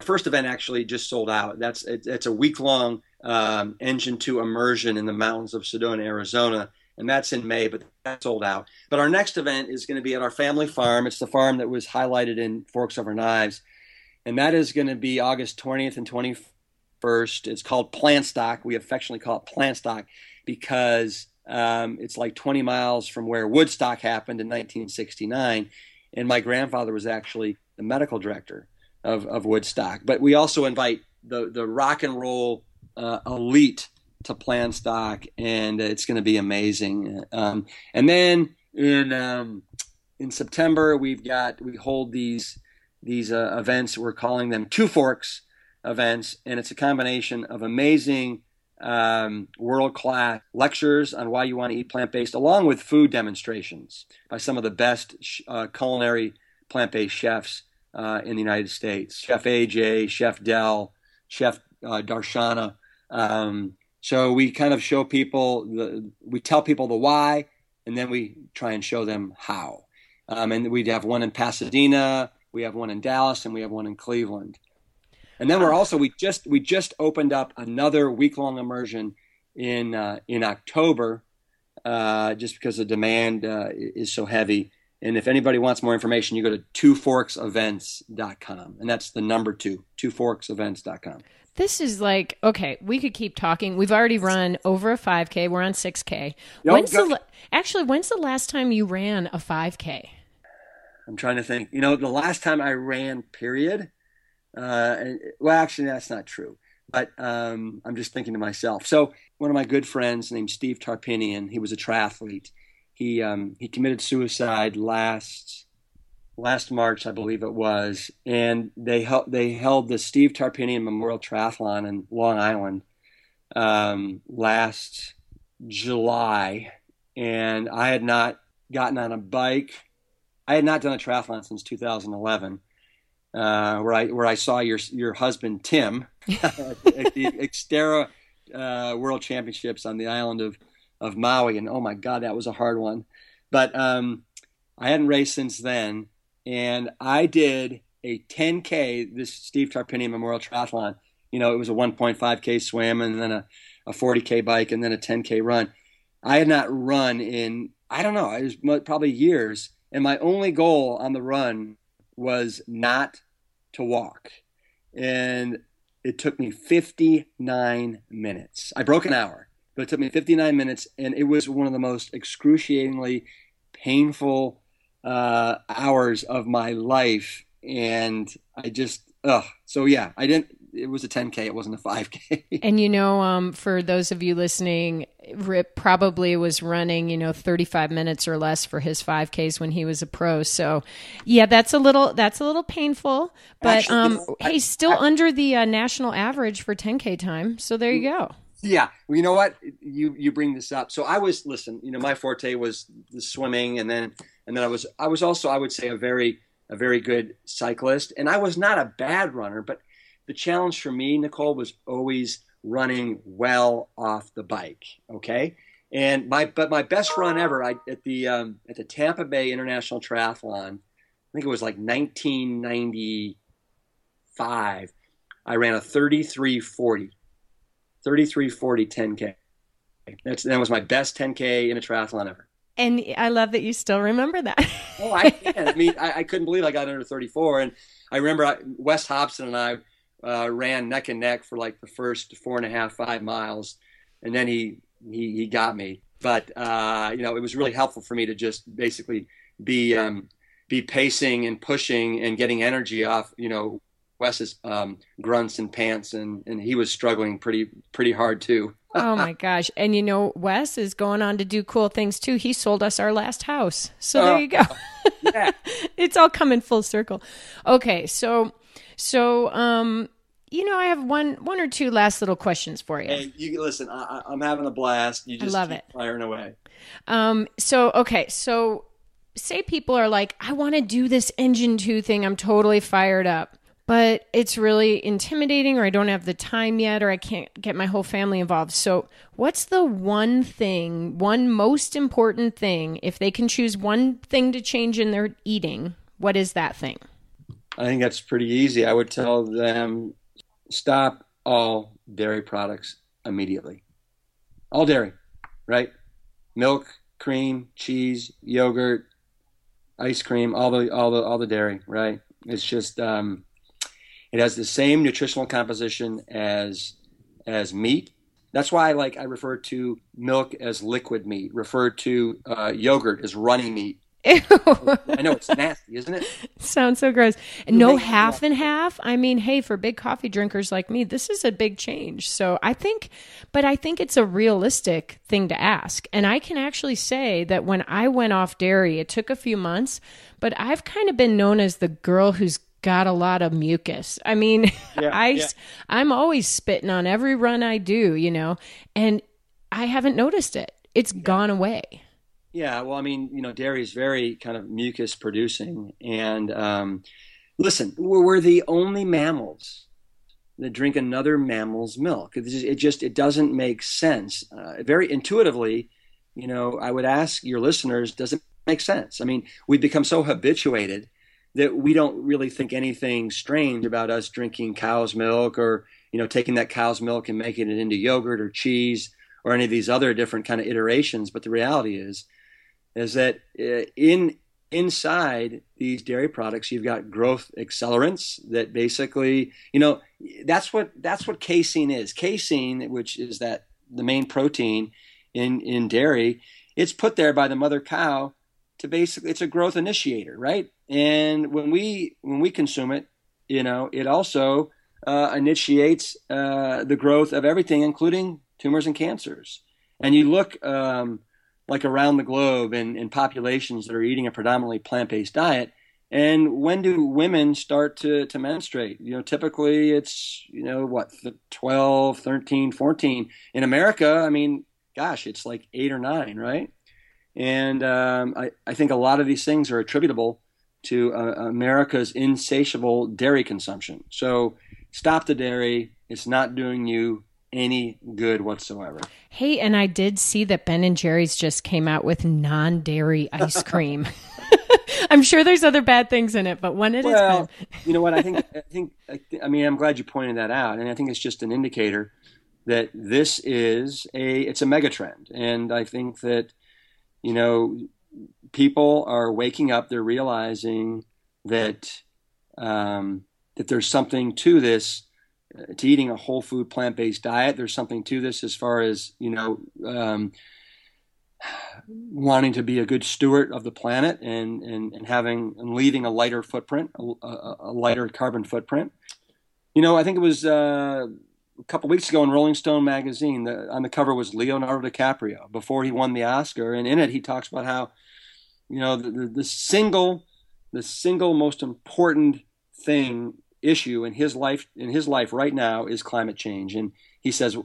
first event actually just sold out. That's it, it's a week long um, engine two immersion in the mountains of Sedona, Arizona, and that's in May, but that's sold out. But our next event is going to be at our family farm. It's the farm that was highlighted in Forks Over Knives, and that is going to be August 20th and 21st. It's called Plant Stock. We affectionately call it Plant Stock because um, it's like 20 miles from where Woodstock happened in 1969. And my grandfather was actually the medical director of, of Woodstock. But we also invite the, the rock and roll uh, elite to Plant Stock, and it's going to be amazing. Um, and then in um, in September, we've got we hold these these uh, events. We're calling them Two Forks events, and it's a combination of amazing um, world class lectures on why you want to eat plant based, along with food demonstrations by some of the best uh, culinary plant based chefs uh, in the United States Chef AJ, Chef Del, Chef uh, Darshana. Um, so we kind of show people, the, we tell people the why, and then we try and show them how. Um, and we'd have one in Pasadena, we have one in Dallas, and we have one in Cleveland. And then we're also we just we just opened up another week long immersion in uh, in October, uh, just because the demand uh, is so heavy. And if anybody wants more information, you go to twoforksevents.com, and that's the number two, twoforksevents.com. This is like okay, we could keep talking. We've already run over a 5K. We're on 6K. Yep, when's go- the actually? When's the last time you ran a 5K? I'm trying to think. You know, the last time I ran, period. Uh, and, well, actually, that's not true. But um, I'm just thinking to myself. So one of my good friends named Steve Tarpinian, he was a triathlete. He um, he committed suicide last last March, I believe it was, and they held they held the Steve Tarpinian Memorial Triathlon in Long Island um, last July, and I had not gotten on a bike. I had not done a triathlon since 2011 uh, where I where I saw your your husband Tim at the Xterra uh, World Championships on the island of of Maui, and oh my God, that was a hard one. But um, I hadn't raced since then, and I did a 10K this Steve Tarpinian Memorial Triathlon. You know, it was a 1.5K swim, and then a, a 40K bike, and then a 10K run. I had not run in I don't know, it was probably years, and my only goal on the run was not to walk. And it took me 59 minutes. I broke an hour, but it took me 59 minutes. And it was one of the most excruciatingly painful uh, hours of my life, and I just, ugh. So yeah, I didn't. It was a 10k. It wasn't a 5k. and you know, um, for those of you listening, Rip probably was running, you know, 35 minutes or less for his 5Ks when he was a pro. So, yeah, that's a little that's a little painful, but Actually, um, you know, hey, still I, under the uh, national average for 10K time. So there you go. Yeah, well, you know what? You you bring this up. So I was listen. You know, my forte was the swimming, and then and then I was I was also I would say a very a very good cyclist, and I was not a bad runner. But the challenge for me, Nicole, was always running well off the bike. Okay, and my but my best run ever I, at the um, at the Tampa Bay International Triathlon. I think it was like 1995. I ran a 3340 33 40 10K. That's, that was my best 10K in a triathlon ever. And I love that you still remember that. oh, I can. I mean, I, I, couldn't believe I got under 34. And I remember I, Wes Hobson and I uh, ran neck and neck for like the first four and a half, five miles. And then he, he, he got me. But, uh, you know, it was really helpful for me to just basically be, um, be pacing and pushing and getting energy off, you know, Wes's um, grunts and pants, and and he was struggling pretty pretty hard too. oh my gosh! And you know, Wes is going on to do cool things too. He sold us our last house, so there oh, you go. yeah, it's all coming full circle. Okay, so so um, you know, I have one one or two last little questions for you. Hey, you listen. I, am having a blast. You just I love it. firing away. Um. So okay. So say people are like, I want to do this engine two thing. I'm totally fired up but it's really intimidating or I don't have the time yet or I can't get my whole family involved. So, what's the one thing, one most important thing if they can choose one thing to change in their eating? What is that thing? I think that's pretty easy. I would tell them stop all dairy products immediately. All dairy, right? Milk, cream, cheese, yogurt, ice cream, all the all the all the dairy, right? It's just um, it has the same nutritional composition as as meat. That's why I like I refer to milk as liquid meat, refer to uh, yogurt as runny meat. Ew. I know it's nasty, isn't it? Sounds so gross. No half and half. I mean, hey, for big coffee drinkers like me, this is a big change. So I think, but I think it's a realistic thing to ask. And I can actually say that when I went off dairy, it took a few months, but I've kind of been known as the girl who's got a lot of mucus. I mean, yeah, I yeah. I'm always spitting on every run I do, you know, and I haven't noticed it. It's yeah. gone away. Yeah, well, I mean, you know, dairy is very kind of mucus producing, and um, listen, we're, we're, the only mammals that drink another mammal's milk. It just it, just, it doesn't make sense. Uh, very intuitively, you know, I would ask your listeners, does it make sense? I mean, we've become so habituated that we don't really think anything strange about us drinking cow's milk or you know taking that cow's milk and making it into yogurt or cheese or any of these other different kind of iterations. But the reality is is that uh, in inside these dairy products you've got growth accelerants that basically you know that's what that's what casein is. Casein which is that the main protein in in dairy it's put there by the mother cow to basically it's a growth initiator right and when we when we consume it, you know, it also uh, initiates uh, the growth of everything, including tumors and cancers. And you look um, like around the globe in, in populations that are eating a predominantly plant-based diet, and when do women start to, to menstruate? You know, typically it's, you know, what, 12, 13, 14. In America, I mean, gosh, it's like eight or nine, right? And um, I, I think a lot of these things are attributable to uh, America's insatiable dairy consumption. So stop the dairy. It's not doing you any good whatsoever. Hey, and I did see that Ben and Jerry's just came out with non-dairy ice cream. I'm sure there's other bad things in it, but when it well, is you know what I think. I think. I mean, I'm glad you pointed that out, and I think it's just an indicator that this is a it's a mega trend, and I think that you know people are waking up. They're realizing that um, that there's something to this, uh, to eating a whole food plant based diet. There's something to this as far as you know. Um, wanting to be a good steward of the planet and, and, and having and leaving a lighter footprint, a, a, lighter carbon footprint. You know, I think it was uh, a couple weeks ago in Rolling Stone magazine. The, on the cover was Leonardo DiCaprio before he won the Oscar, and in it he talks about how, you know, the, the, the single, the single most important thing issue in his life in his life right now is climate change, and he says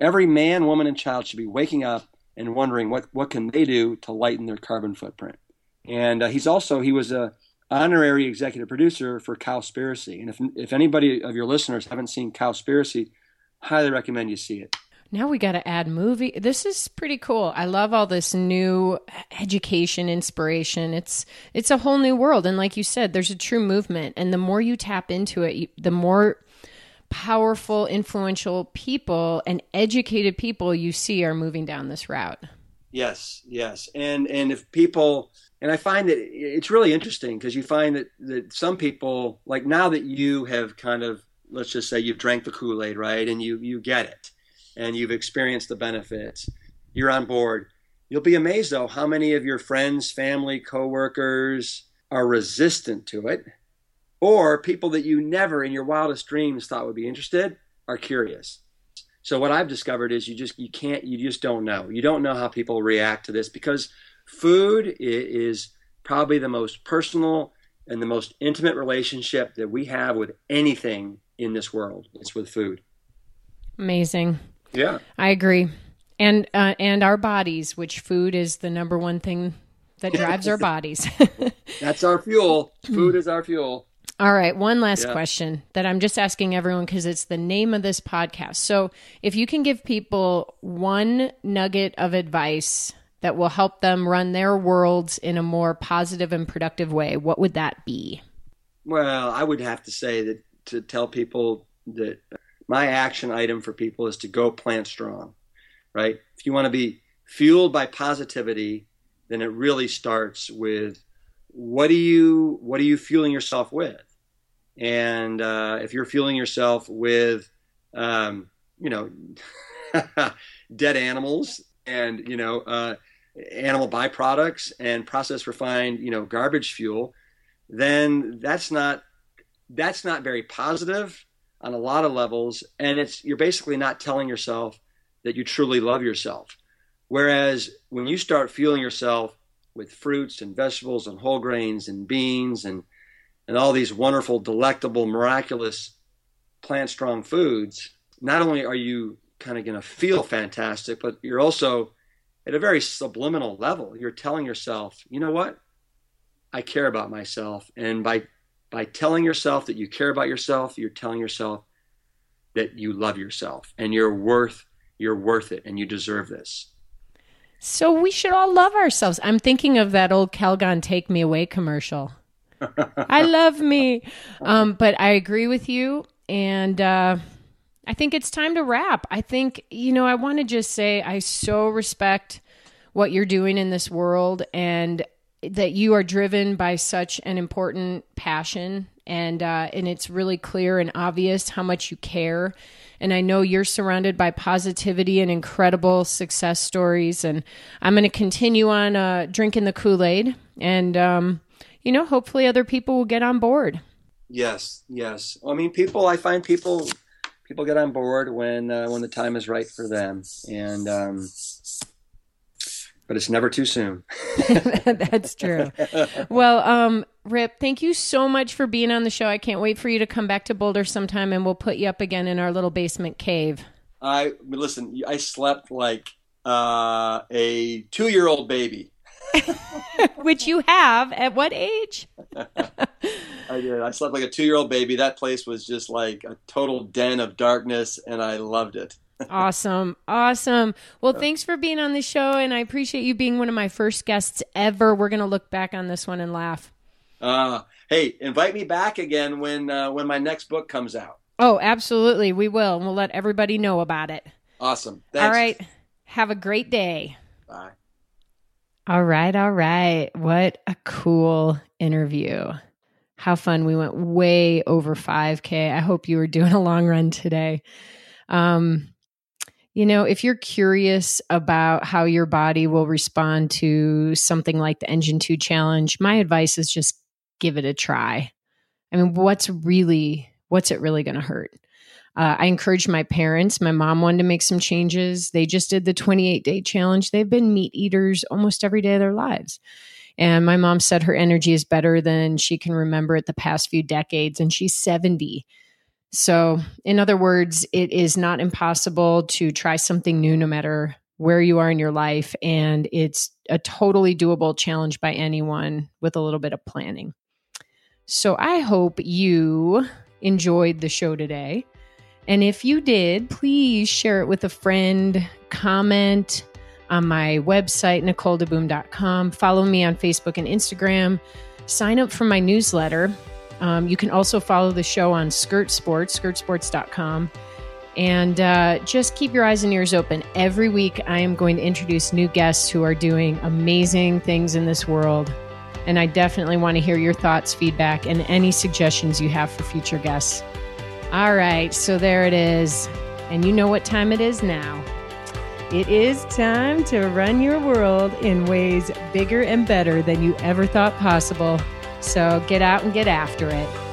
every man, woman, and child should be waking up and wondering what what can they do to lighten their carbon footprint. And uh, he's also he was a honorary executive producer for Cowspiracy. And if if anybody of your listeners haven't seen Cowspiracy, highly recommend you see it. Now we got to add movie. This is pretty cool. I love all this new education inspiration. It's it's a whole new world and like you said there's a true movement and the more you tap into it, the more powerful, influential people and educated people you see are moving down this route. Yes, yes. And and if people and I find that it's really interesting because you find that that some people like now that you have kind of let's just say you've drank the Kool-Aid, right? And you you get it and you've experienced the benefits. You're on board. You'll be amazed though how many of your friends, family, coworkers are resistant to it or people that you never in your wildest dreams thought would be interested are curious. So what I've discovered is you just you can't you just don't know. You don't know how people react to this because food is probably the most personal and the most intimate relationship that we have with anything in this world. It's with food. Amazing. Yeah. I agree. And uh, and our bodies, which food is the number one thing that drives our bodies. That's our fuel. Food is our fuel. All right, one last yeah. question that I'm just asking everyone because it's the name of this podcast. So, if you can give people one nugget of advice that will help them run their worlds in a more positive and productive way, what would that be? Well, I would have to say that to tell people that my action item for people is to go plant strong, right? If you want to be fueled by positivity, then it really starts with what do you what are you fueling yourself with? And uh, if you're fueling yourself with, um, you know, dead animals and, you know, uh, animal byproducts and processed refined, you know, garbage fuel, then that's not that's not very positive on a lot of levels and it's you're basically not telling yourself that you truly love yourself whereas when you start fueling yourself with fruits and vegetables and whole grains and beans and and all these wonderful, delectable, miraculous plant strong foods, not only are you kind of going to feel fantastic, but you're also at a very subliminal level. You're telling yourself, you know what? I care about myself. And by by telling yourself that you care about yourself, you're telling yourself that you love yourself and you're worth you're worth it and you deserve this. So we should all love ourselves. I'm thinking of that old Calgon Take Me Away commercial. I love me. Um, but I agree with you. And uh, I think it's time to wrap. I think, you know, I want to just say I so respect what you're doing in this world and that you are driven by such an important passion and uh, and it's really clear and obvious how much you care and I know you're surrounded by positivity and incredible success stories and I'm going to continue on uh, drinking the Kool-Aid and um, you know, hopefully other people will get on board. Yes, yes. I mean, people. I find people people get on board when uh, when the time is right for them, and um, but it's never too soon. That's true. Well, um, Rip, thank you so much for being on the show. I can't wait for you to come back to Boulder sometime, and we'll put you up again in our little basement cave. I listen. I slept like uh, a two year old baby. Which you have at what age? I did. I slept like a two year old baby. That place was just like a total den of darkness, and I loved it. Awesome. Awesome. Well, thanks for being on the show, and I appreciate you being one of my first guests ever. We're going to look back on this one and laugh. Uh, hey, invite me back again when uh, when my next book comes out. Oh, absolutely. We will. And we'll let everybody know about it. Awesome. Thanks. All right. Have a great day. Bye. All right, all right. What a cool interview. How fun. We went way over 5K. I hope you were doing a long run today. Um, You know, if you're curious about how your body will respond to something like the Engine 2 challenge, my advice is just give it a try. I mean, what's really, what's it really going to hurt? Uh, I encouraged my parents. My mom wanted to make some changes. They just did the 28 day challenge. They've been meat eaters almost every day of their lives. And my mom said her energy is better than she can remember it the past few decades, and she's 70. So, in other words, it is not impossible to try something new no matter where you are in your life. And it's a totally doable challenge by anyone with a little bit of planning. So, I hope you enjoyed the show today. And if you did, please share it with a friend, comment on my website, NicoleDeBoom.com. Follow me on Facebook and Instagram. Sign up for my newsletter. Um, you can also follow the show on Skirt Sports, skirtsports.com. And uh, just keep your eyes and ears open. Every week, I am going to introduce new guests who are doing amazing things in this world. And I definitely want to hear your thoughts, feedback, and any suggestions you have for future guests. All right, so there it is. And you know what time it is now. It is time to run your world in ways bigger and better than you ever thought possible. So get out and get after it.